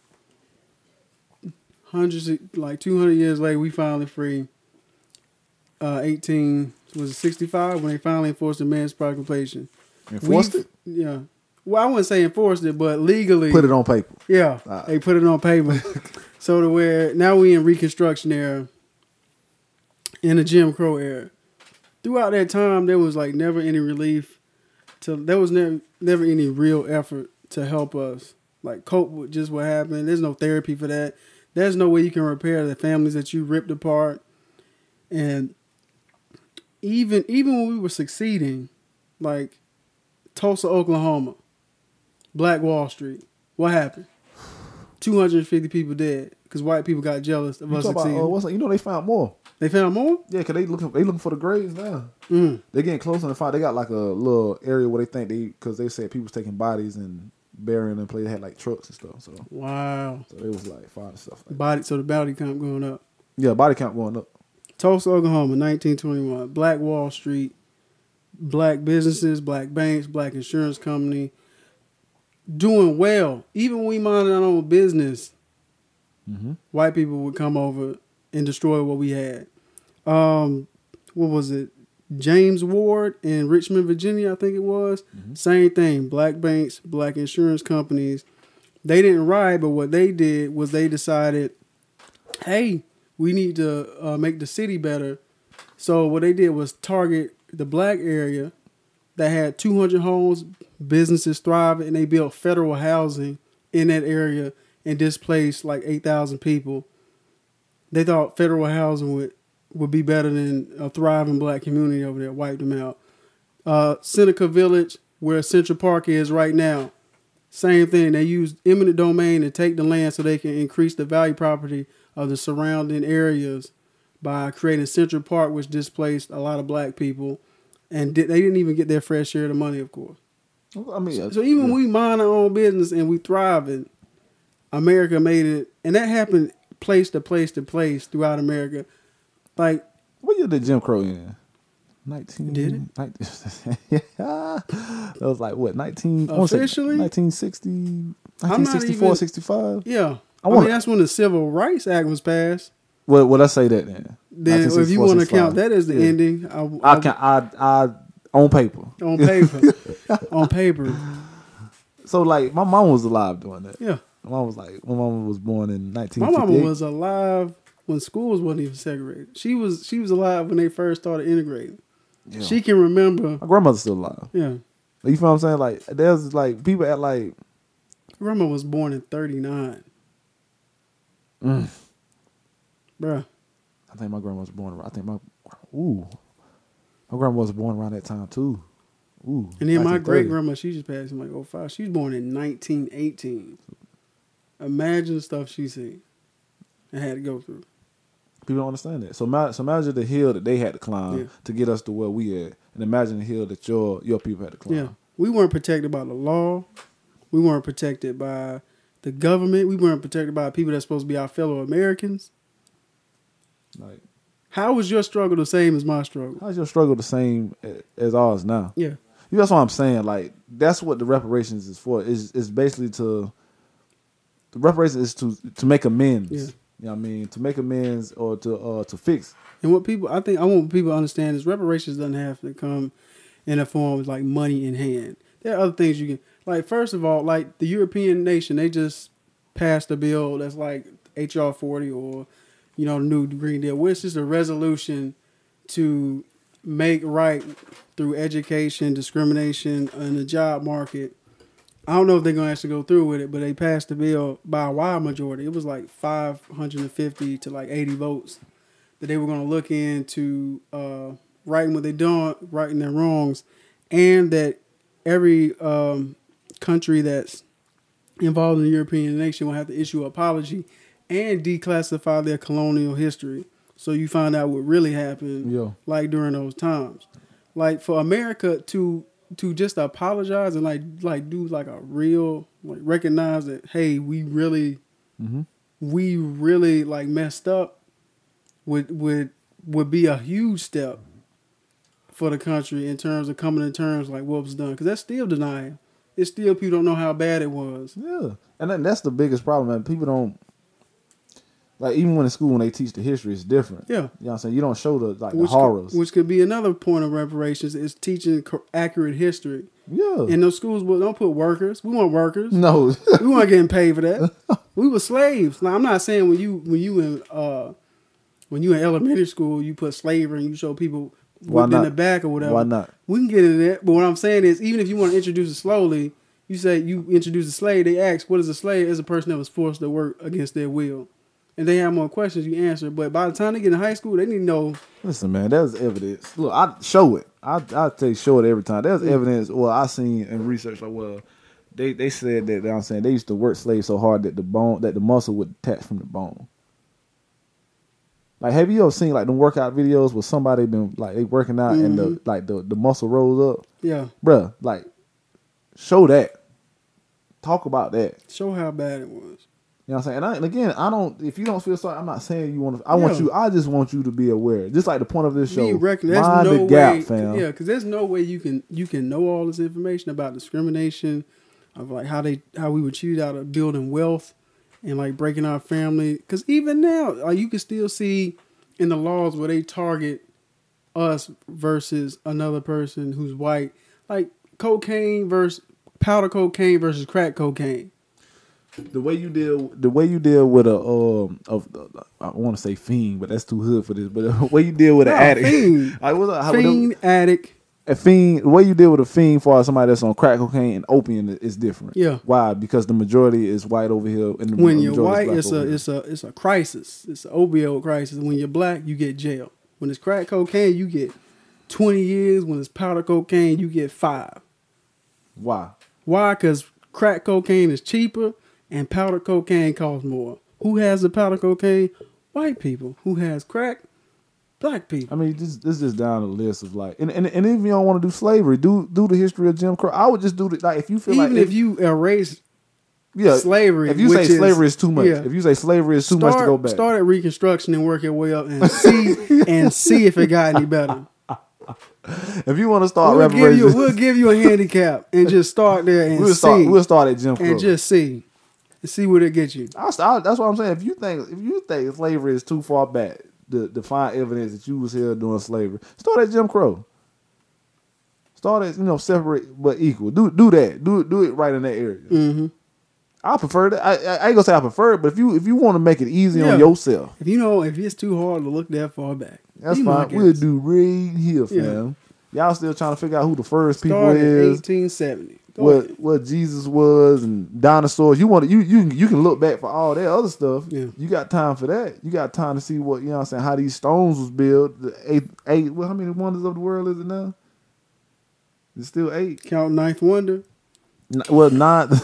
Hundreds, of, like 200 years later, we finally free. Uh, 18 was it 65 when they finally enforced the Man's proclamation. Enforced We- it, Yeah. Well, I wouldn't say enforced it, but legally put it on paper. Yeah, Ah. they put it on paper. so to where now we in Reconstruction era, in the Jim Crow era. Throughout that time, there was like never any relief. To there was never never any real effort to help us like cope with just what happened. There's no therapy for that. There's no way you can repair the families that you ripped apart. And even even when we were succeeding, like Tulsa, Oklahoma, Black Wall Street, what happened? 250 people dead because white people got jealous of You us talk about, succeeding. uh, what's you know they found more. they found more? Yeah, cause they looking they looking for the graves now. Mm. They getting closer to find. They got like a little area where they think they because they said people was taking bodies and burying them. Play they had like trucks and stuff. So Wow. so it was like finding stuff. Like Body, so the body count going up. yeah, body count going up. Tulsa, Oklahoma, 1921. Black Wall Street, black businesses, black banks, black insurance company, doing well. Even when we minded our own business, Mm-hmm. white people would come over and destroy what we had. Um, what was it? Jackson Ward in Richmond, Virginia, I think it was. Same thing. Black banks, black insurance companies. They didn't riot, but what they did was they decided, hey, we need to uh, make the city better. So what they did was target the black area that had 200 homes, businesses thriving, and they built federal housing in that area and displaced like 8,000 people. They thought federal housing would, would be better than a thriving black community over there, wiped them out. Uh, Seneca Village, where Central Park is right now, same thing. They used eminent domain to take the land so they can increase the value property of the surrounding areas by creating Central Park, which displaced a lot of black people. And di- they didn't even get their fair share of the money, of course. I mean, uh, So even yeah. we mind our own business and we thriving, America made it, and that happened place to place to place throughout America. Like what year did Jim Crow in? Nineteen. Did it? 19, yeah, that was like what nineteen I wanna say Officially? 1960, I'm not 1964, even- 65? yeah, I I, mean that's when the Civil Rights Act was passed. Well, well, let's say that then. Then if you want to count that as the Yeah. ending, I, I can I I on paper. on paper, on paper, So like my mom was alive doing that. yeah. My mom was like my mom was born in nineteen. My mom was alive when schools wasn't even segregated. She was she was alive when they first started integrating. Yeah. She can remember. my grandmother's still alive. Yeah, You feel what I'm saying? Like there's like people at like grandma was born in '39. mm, Bruh, I think my grandma was born. around- I think my ooh, my grandma was born around that time too. Ooh, And then my 1930. great grandma, she just passed in like 05. She was born in 1918. Imagine the stuff she seen and had to go through. People don't understand that. So, ma- so imagine the hill that they had to climb Yeah. to get us to where we at, and imagine the hill that your your people had to climb. Yeah, we weren't protected by the law. We weren't protected by the government. We weren't protected by people that's supposed to be our fellow Americans. Like, How was your struggle the same as my struggle? how's your struggle the same as ours now? Yeah, that's what I'm saying. Like that's what the reparations is for. Is is basically to the reparations is to to make amends. Yeah. You know what I mean? To make amends or to uh to fix. and what people I think I want people to understand is reparations doesn't have to come in a form of like money in hand. There are other things you can like. First of all, like the European nation, they just passed a bill that's like HR forty or you know the new Green Deal, which is a resolution to make right through education, discrimination in the job market. I don't know if they're gonna actually go through with it, but they passed the bill by a wide majority. It was like 550 to like 80 votes that they were gonna look into uh, righting what they done, righting their wrongs, and that every um, country that's involved in the European nation will have to issue an apology and declassify their colonial history. So you find out what really happened Yeah. like during those times. Like for America to to just apologize and like like do like a real like recognize that hey we really Mhm. we really like messed up would would would be a huge step for the country in terms of coming to terms like what was done because that's still denying. It's still people don't know how bad it was. Yeah. And that's the biggest problem, man. People don't like even when in school when they teach the history, it's different. Yeah. You know what I'm saying? You don't show the like Which the horrors. could, which could be another point of reparations is teaching accurate history. yeah. And those schools will don't put workers. We want workers. no. we weren't getting paid for that. we were slaves. Now I'm not saying when you when you in uh when you in elementary school you put slavery and you show people whipped in the back or whatever. Why not? We can get into that. But what I'm saying is even if you want to introduce it slowly, you say you introduce a slave, they ask what is a slave? Is a person that was forced to work against their will. And they have more questions you answer. But by the time they get in high school, they need to know Listen, man, there's evidence. Look, I show it. I I you, show it every time. There's Mm. evidence. Well, I seen in research like, well, they they said that you know I'm saying they used to work slaves so hard that the bone that the muscle would detach from the bone. Like, have you ever seen like the workout videos where somebody been like they working out and Mm-hmm. the like the the muscle rolls up, yeah, bruh, Like, show that. Talk about that. show how bad it was. You know what I'm saying? And, I, and again, I don't. If you don't feel sorry, I'm not saying you want to. I want you. I just want you to be aware. Just like the point of this show. Be reckoned. There's Mind no the gap, fam. Yeah, because there's no way you can you can know all this information about discrimination, of like how they how we were cheated out of building wealth, and like breaking our family. Because even now, like you can still see in the laws where they target us versus another person who's white, like cocaine versus powder cocaine versus crack cocaine. The way you deal, the way you deal with a um, of I want to say fiend, but that's too hood for this. But the way you deal with an No, addict, fiend. Like, what's up? How- Fiend addict. a fiend. The way you deal with a fiend for somebody that's on crack cocaine and opium is- different. Yeah. Why? Because the majority is white over here, and the when you're white, it's a it's a it's a crisis. It's an opioid crisis. When you're black, you get jail. When it's crack cocaine, you get twenty years. When it's powder cocaine, you get five. why. Why? Because crack cocaine is cheaper and powder cocaine costs more. Who has the powder cocaine? White people. Who has crack? Black people. I mean, this this is down the list of like, and and, and if you don't want to do slavery, do do the history of Jim Crow. I would just do the like if you feel Even like if you erase yeah slavery, If you say is- slavery is too much, yeah. if you say slavery is too much to go back, start at Reconstruction and work your way up and see and see if it got any better. if you want to start we'll give you we'll give you a handicap and just start there and we'll see start we'll start at Jim Crow. and just see and see where it gets you. I, I, that's what I'm saying. If you think if you think slavery is too far back to, to find evidence that you was here doing slavery, start at Jim Crow. Start at you know separate but equal. Do do that. Do do it right in that area. hmm I prefer that. I, I ain't gonna say I prefer it, but if you if you want to make it easy Yeah. on yourself, If you know if it's too hard to look that far back, that's fine. We'll do right here, fam. Yeah. Y'all still trying to figure out who the first people Start at is. eighteen seventy. What what Jesus was and dinosaurs. You want to you you you can look back for all that other stuff. Yeah. You got time for that. You got time to see what you know. what I'm saying how these stones was built. The eight eight. Well, how many wonders of the world is it now? It's still eight. Count Ninth Wonder. N- Well, nine.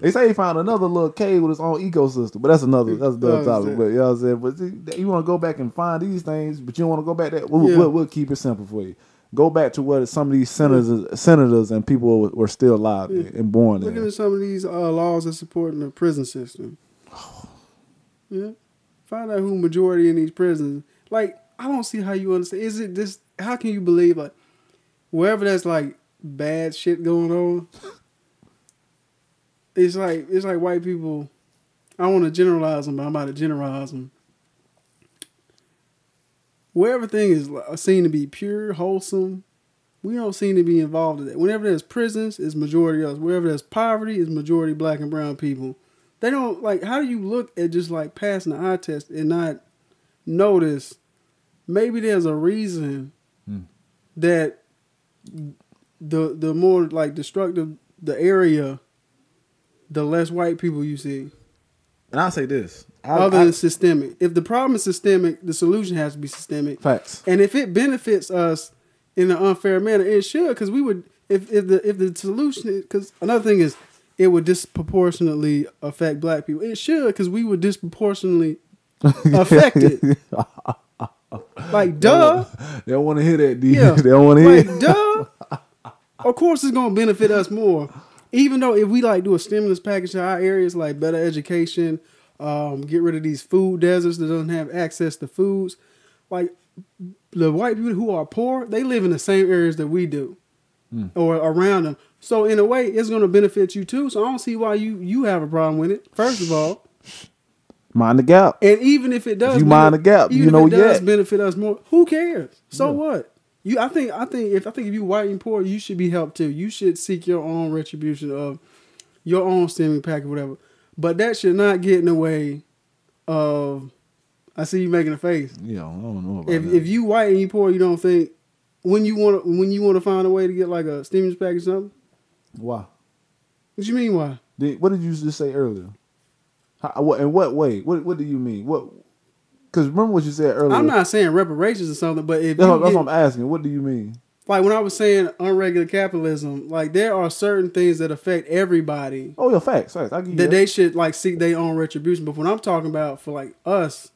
They say he found another little cave with its own ecosystem, but that's another that's another Oh, topic. But you know what I'm saying. But see, you want to go back and find these things, but you don't want to go back that. We'll, Yeah. we'll, we'll keep it simple for you. Go back to what some of these senators, senators and people were, still alive and born there. at some of these uh, laws that supporting the prison system. Yeah. Find out who majority in these prisons. Like, I don't see how you understand. Is it this? How can you believe like wherever that's like bad shit going on? It's like it's like white people. I want to generalize them, but I'm about to generalize them. Where everything is seen to be pure, wholesome, we don't seem to be involved in that. Whenever there's prisons, it's majority us. Wherever there's poverty, it's majority black and brown people. They don't like. How do you look at just like passing the eye test and not notice? Maybe there's a reason Hmm. that the the more like destructive the area, the less white people you see. And I'll say this. I, other I- than systemic. If the problem is systemic, the solution has to be systemic. facts. And if it benefits us in an unfair manner, it should because we would if if the if the solution because another thing is it would disproportionately affect black people. It should because we would disproportionately affect it. like duh, They don't want to hear that, D. yeah. they don't want to hear like duh. Of course, it's gonna benefit us more. Even though if we like do a stimulus package to our areas, like better education, um, get rid of these food deserts that doesn't have access to foods, like the white people who are poor, they live in the same areas that we do, or around them. So in a way, it's gonna benefit you too. So I don't see why you you have a problem with it. First of all, Mind the gap. and even if it does, If you mind the gap, even you if know it does yet. benefit us more. Who cares? So Yeah. what? You, I think, I think if I think if you white and poor, you should be helped too. You should seek your own retribution of your own stimulus or whatever. But that should not get in the way of. I see you making a face. Yeah, I don't know about If that. if you white and you poor, you don't think when you want to when you want to find a way to get like a stimulus package or something. Why? What you mean? Why? Did, what did you just say earlier? How, what, in what way? What What do you mean? What? Because remember what you said earlier. I'm not saying reparations or something, but if That's, you what, that's what I'm asking. What do you mean? Like when I was saying unregular capitalism, like there are certain things that affect everybody Oh, yeah, facts, facts. I give you that that. they should like seek their own retribution. But when I'm talking about for like us,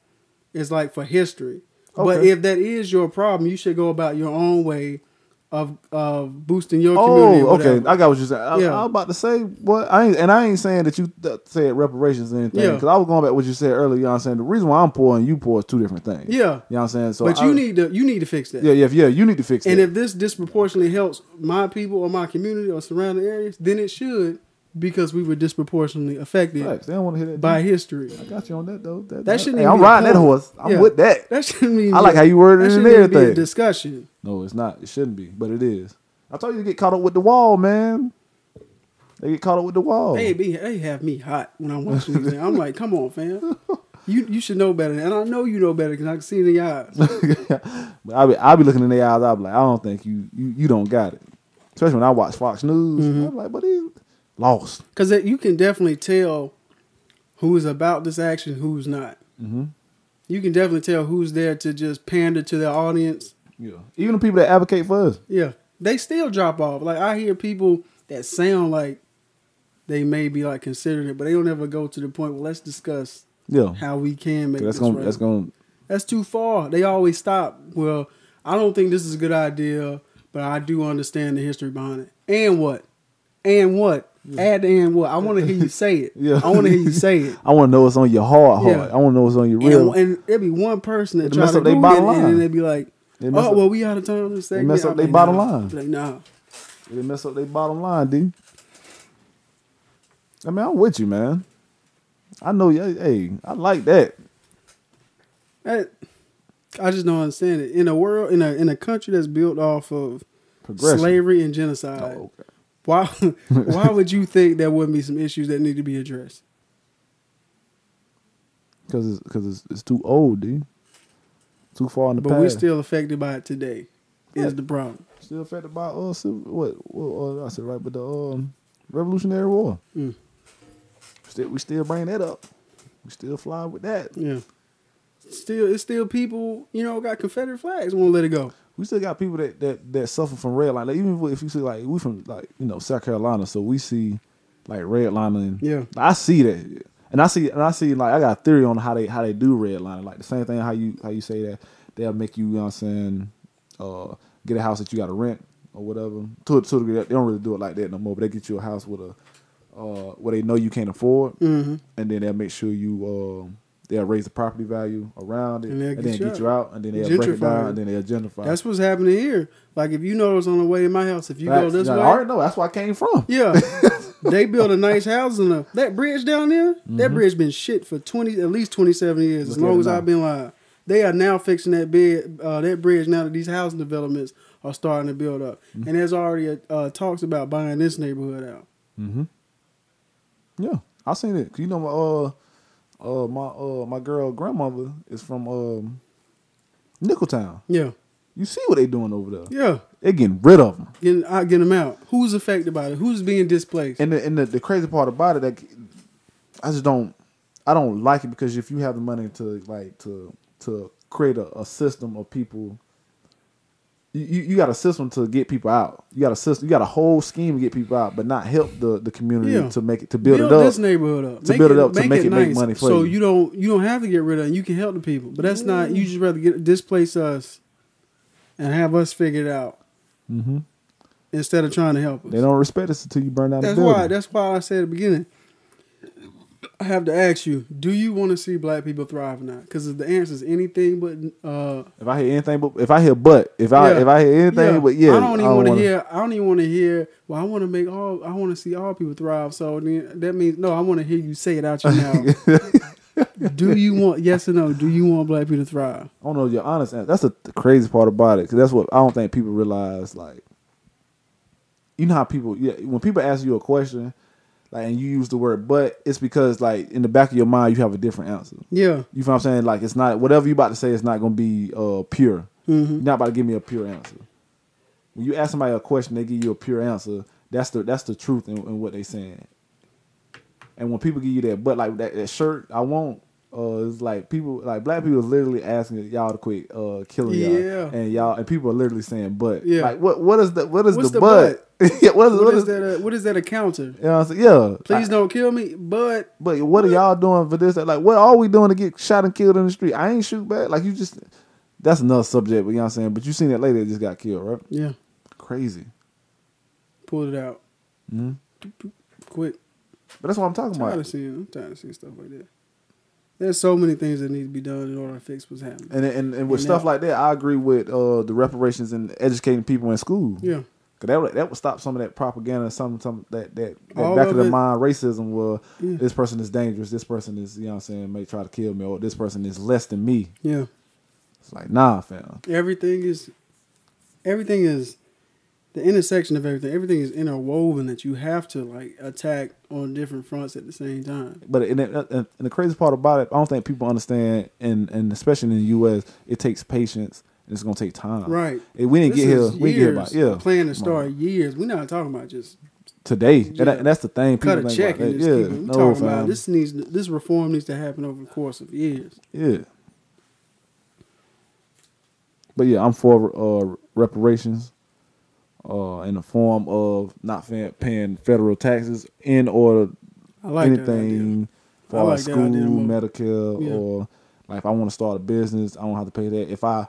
it's like for history. Okay. But if that is your problem, you should go about your own way of of boosting your oh, community. Oh, okay. I got what you're saying. I, Yeah. I was about to say what I ain't, and I ain't saying that you th- said reparations or anything. Yeah. Because I was going back what you said earlier. You know what I'm saying? The reason why I'm poor and you poor is two different things. Yeah. You know what I'm saying? So but I- you need to you need to fix that. Yeah, yeah, yeah. You need to fix it. And that. if this disproportionately helps my people or my community or surrounding areas, then it should because we were disproportionately affected Facts. They don't want to hear that. by dude. history. I got you on that though. That, That shouldn't hey, I'm riding that horse. I'm Yeah. with that. That shouldn't even I like how you worded that it and shouldn't even be a everything. discussion. No, it's not. It shouldn't be, but it is. I told you to get caught up with the wall, man. They get caught up with the wall. They be they have me hot when I'm watching these things. I'm like, come on, fam. You you should know better, and I know you know better because I can see it in your eyes. But I be I be looking in their eyes. I'll be like, I don't think you you, you don't got it. Especially when I watch Fox News, Mm-hmm. I'm like, but he's lost. Because you can definitely tell who's about this action, who's not. Mm-hmm. You can definitely tell who's there to just pander to their audience. Yeah, even the people that advocate for us. Yeah, they still drop off. Like I hear people that sound like they may be like considering it, but they don't ever go to the point. Well, let's discuss Yeah, how we can make that's this gonna right. that's gonna That's too far. They always stop. Well, I don't think this is a good idea, but I do understand the history behind it. And what? And what? Add the and what? I want to hear you say it. Yeah. I want to hear you say it. I want to know what's on your heart, heart. Yeah. I want to know what's on your real. And, and there'd be one person that try to up their bottom and line. then they'd be like, They oh, mess "Oh, up- well, we out of time this segment." mess up I'm their like, bottom nah. line. Like, nah. they mess up their bottom line, D. I mean, I'm with you, man. I know, yeah. Hey, I like that. That, I just don't understand it. In a world, in a in a country that's built off of slavery and genocide, Oh, okay. why why would you think there wouldn't be some issues that need to be addressed? Because it's, cause it's, it's too old, D. Too far in the But past. we're still affected by it today. Yeah. Is the problem? Still affected by uh civil, what what uh, I said right, but the um Revolutionary War. Mm. Still we still bring that up. We still fly with that. Yeah. Still, it's still people. You know, got Confederate flags. Won't let it go. We still got people that that, that suffer from red line. Like even if you see like we from like you know South Carolina, so we see like redlining. Yeah. I see that, and I see and I see like I got a theory on how they how they do redlining. Like the same thing how you how you say that they'll make you, you know what I'm saying, uh, get a house that you got to rent or whatever. To to a degree, they don't really do it like that no more. But they get you a house with a uh, where they know you can't afford, Mm-hmm. and then they'll make sure you. Uh, They'll raise the property value around it, And and, they'll then get you get you out, and then they'll break it down, and then they'll gentrify. That's what's happening here. Like if you notice on the way to my house, if you go this way, I already know. That's where I came from. yeah, they built a nice house in the, that bridge down there. That bridge been shit for twenty, at least twenty seven years. as Mm-hmm. Look at long as now. I've been alive, they are now fixing that bed, uh, that bridge. Now that these housing developments are starting to build up, Mm-hmm. and there's already uh, talks about buying this neighborhood out. Mm-hmm. Yeah, I seen it. You know, my uh, uh, my uh, my girl grandmother is from um, Nicholtown. Yeah, You see what they doing over there? yeah, They getting rid of them. getting out, getting them out. Who's affected by it? Who's being displaced? And the, and the, the crazy part about it, that I just don't, I don't like it because if you have the money to like to to create a, a system of people, you, you got a system to get people out. You got a system. You got a whole scheme to get people out, but not help the the community Yeah. to make it to build, build it up. this neighborhood up. To build it up, to make it make money for so you. you don't you don't have to get rid of it. You can help the people, but that's not. You just rather get displace us and have us figure it out hmm instead of trying to help us. They don't respect us until you burn down that's the building. why. That's why I said at the beginning. I have to ask you: Do you want to see black people thrive or not? Because if the answer is anything but, uh, if I hear anything, but if I hear but, if I Yeah. if I hear anything, but yeah, I don't even want to hear. I don't even want to hear. Well, I want to make all. I want to see all people thrive. So then that means no. I want to hear you say it out your mouth. do you want yes or no? Do you want black people to thrive? I don't know your honest answer. That's the, the crazy part about it because that's what I don't think people realize. Like, you know how people, yeah, when people ask you a question, like, and you use the word "but," it's because like in the back of your mind you have a different answer. Yeah, You feel what I'm saying? Like, it's not whatever you about to say. It's not gonna be uh pure. Mhm. You're not about to give me a pure answer. When you ask somebody a question, they give you a pure answer. That's the that's the truth in, in what they saying. And when people give you that, but like that, that shirt, I want. Uh, it's like people, like black people, is literally asking y'all to quit uh, killing Yeah. y'all, and y'all, and people are literally saying, "But, Yeah. like, what, what is the, what is What's the, the but? yeah, what is, what is is that? A, what is that a counter? You know what I'm? Yeah, Please I- don't kill me. But but what are y'all doing for this? Like, what are we doing to get shot and killed in the street? I ain't shoot back. Like, you just, that's another subject, but you know what I'm saying? But you seen that lady that just got killed, right? yeah, Crazy. pull it out hmm quick. But that's what I'm talking tired about. I'm tired of seeing stuff like that. There's so many things that need to be done in order to fix what's happening. And, and and with And stuff that- like that, I agree with uh, the reparations and educating people in school. Yeah, Cause that would, that would stop some of that propaganda, some some that that, that back of the it. mind racism. Well, Yeah. this person is dangerous. This person is you know what I'm saying may try to kill me, or this person is less than me. yeah. It's like nah, fam. Everything is, everything is, the intersection of everything. Everything is interwoven that you have to like attack on different fronts at the same time. But and, and, and the crazy part about it, I don't think people understand, and and especially in the U.S., it takes patience and it's gonna take time. Right. And we didn't This get here. We didn't get about yeah Plan to start years. We're not talking about just today, and, that, and that's the thing. People cut a check about and Yeah, keep no, talking fam. about this needs this reform needs to happen over the course of years. Yeah. But yeah, I'm for uh, reparations uh, in the form of not paying federal taxes in or I like anything for like school. Medicare, Yeah. or like if I want to start a business, I don't have to pay that. If I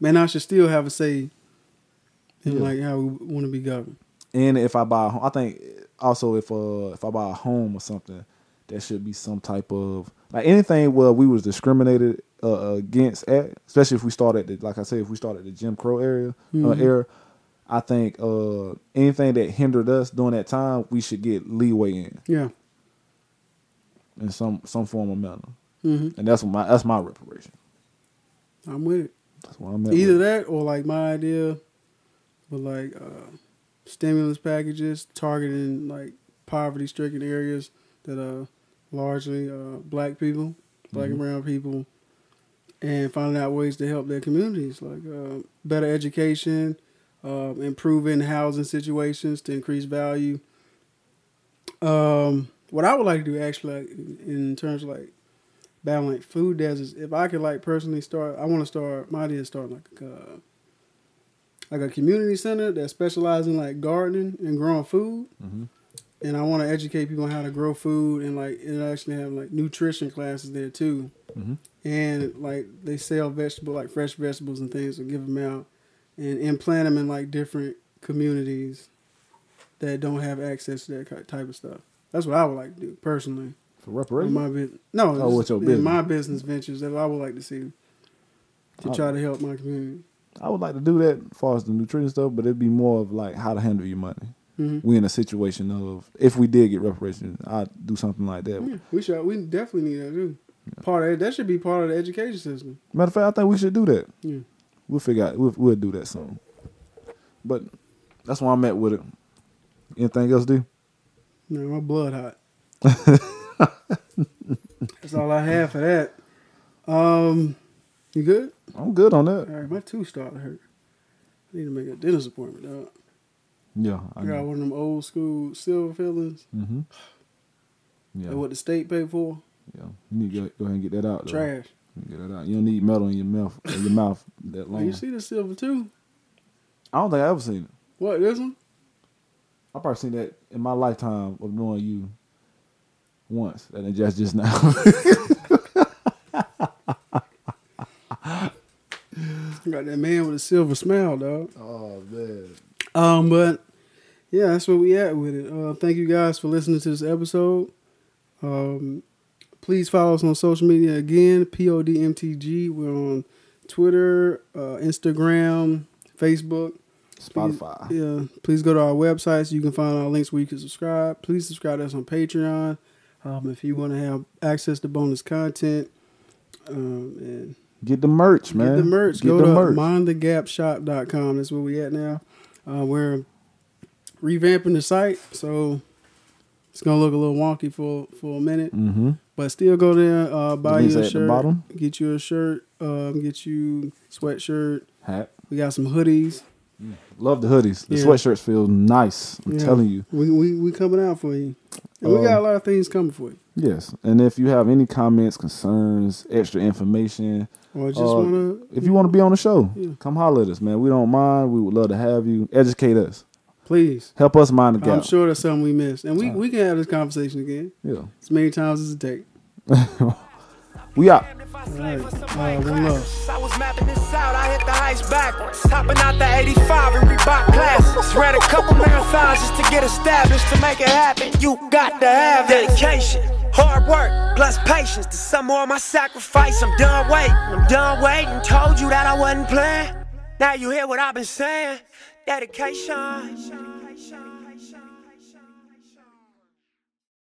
Man, I should still have a say in Yeah. like how we want to be governed. and if I buy a home, I think also if uh if I buy a home or something, there should be some type of like anything where we was discriminated uh, against at, especially if we start at the like I said, if we start at the Jim Crow area uh, Mhm. era. I think uh anything that hindered us during that time, we should get leeway in Yeah. in some some form or manner, hmm and that's what my that's my reparation. I'm with it. That's what I'm at. Either with. that or like my idea with like uh, stimulus packages targeting like poverty stricken areas that are largely uh, black people, black Mhm. and brown people, and finding out ways to help their communities, like uh, better education, uh, improving housing situations to increase value. Um, what I would like to do actually, like, in terms of like battling like food deserts, if I could like personally start, I want to start. My idea is start like uh, like a community center that specializes in like gardening and growing food, Mhm. and I want to educate people on how to grow food and like it actually have like nutrition classes there too. Mhm. And like they sell vegetable like fresh vegetables and things, and give them out and implant them in like different communities that don't have access to that type of stuff. That's what I would like to do personally. For reparations. my no, Oh, what's your in business? my business ventures that I would like to see to Oh. try to help my community. I would like to do that as far as the nutrition stuff, but it'd be more of like how to handle your money. Mhm. We in a situation of if we did get reparations, I'd do something like that. Yeah, we should. We definitely need that too. Part of that should be part of the education system. Matter of fact, I think we should do that. Yeah. We'll figure out. We'll, we'll do that soon. But that's where I'm at with it. Anything else, do? No, my blood hot. That's all I have for that. Um, you good? I'm good on that. right, my tooth started to hurt. I need to make a dentist appointment. Dog. Yeah, I got one of them old school silver fillings Mm-hmm. Yeah, what the state paid for. yeah. You need to go, go ahead and get that out. Though. Trash. Get that out. You don't need metal in your mouth. in your mouth that long. you see the silver too? I don't think I ever seen it. What this one? I probably seen that in my lifetime of knowing you once, and it just just now. Got that man with a silver smile, dog. oh man. Um, but yeah, that's where we at with it. Uh, thank you guys for listening to this episode. Um, please follow us on social media again. PODMTG. We're on Twitter, uh, Instagram, Facebook. Spotify. Yeah, please go to our website so you can find our links where you can subscribe. Please subscribe to us on Patreon. Um, if you want to have access to bonus content, um, and Get the merch, man. Get the merch. Get Go the to merch. mindthegapshop.com. That's where we at now. Uh, we're revamping the site, so it's gonna look a little wonky for for a minute, Mm-hmm. But still go there, uh, buy you a shirt, bottom. get you a shirt, um, get you sweatshirt. Hat. We got some hoodies. Love the hoodies. The Yeah. sweatshirts feel nice. I'm Yeah. telling you. We we we coming out for you, and we Um, got a lot of things coming for you. Yes. And if you have any comments, concerns, extra information, Or just uh, wanna if you want to be on the show, come holler at us, man. We don't mind. We would love to have you. Educate us. please. Help us mind the gap. I'm sure there's something we missed, and we we can have this conversation again Yeah. as many times as it takes. We out. Alright, uh. I was mapping this out, I hit the heights backwards. Hopping out the 85 and Reebok classics. Ran a couple marathons just to get established. To make it happen, you got to have dedication. Hard work, plus patience. To some more of my sacrifice, I'm done waiting. I'm done waiting. Told you that I wasn't playing. Now you hear what I've been saying. Dedication.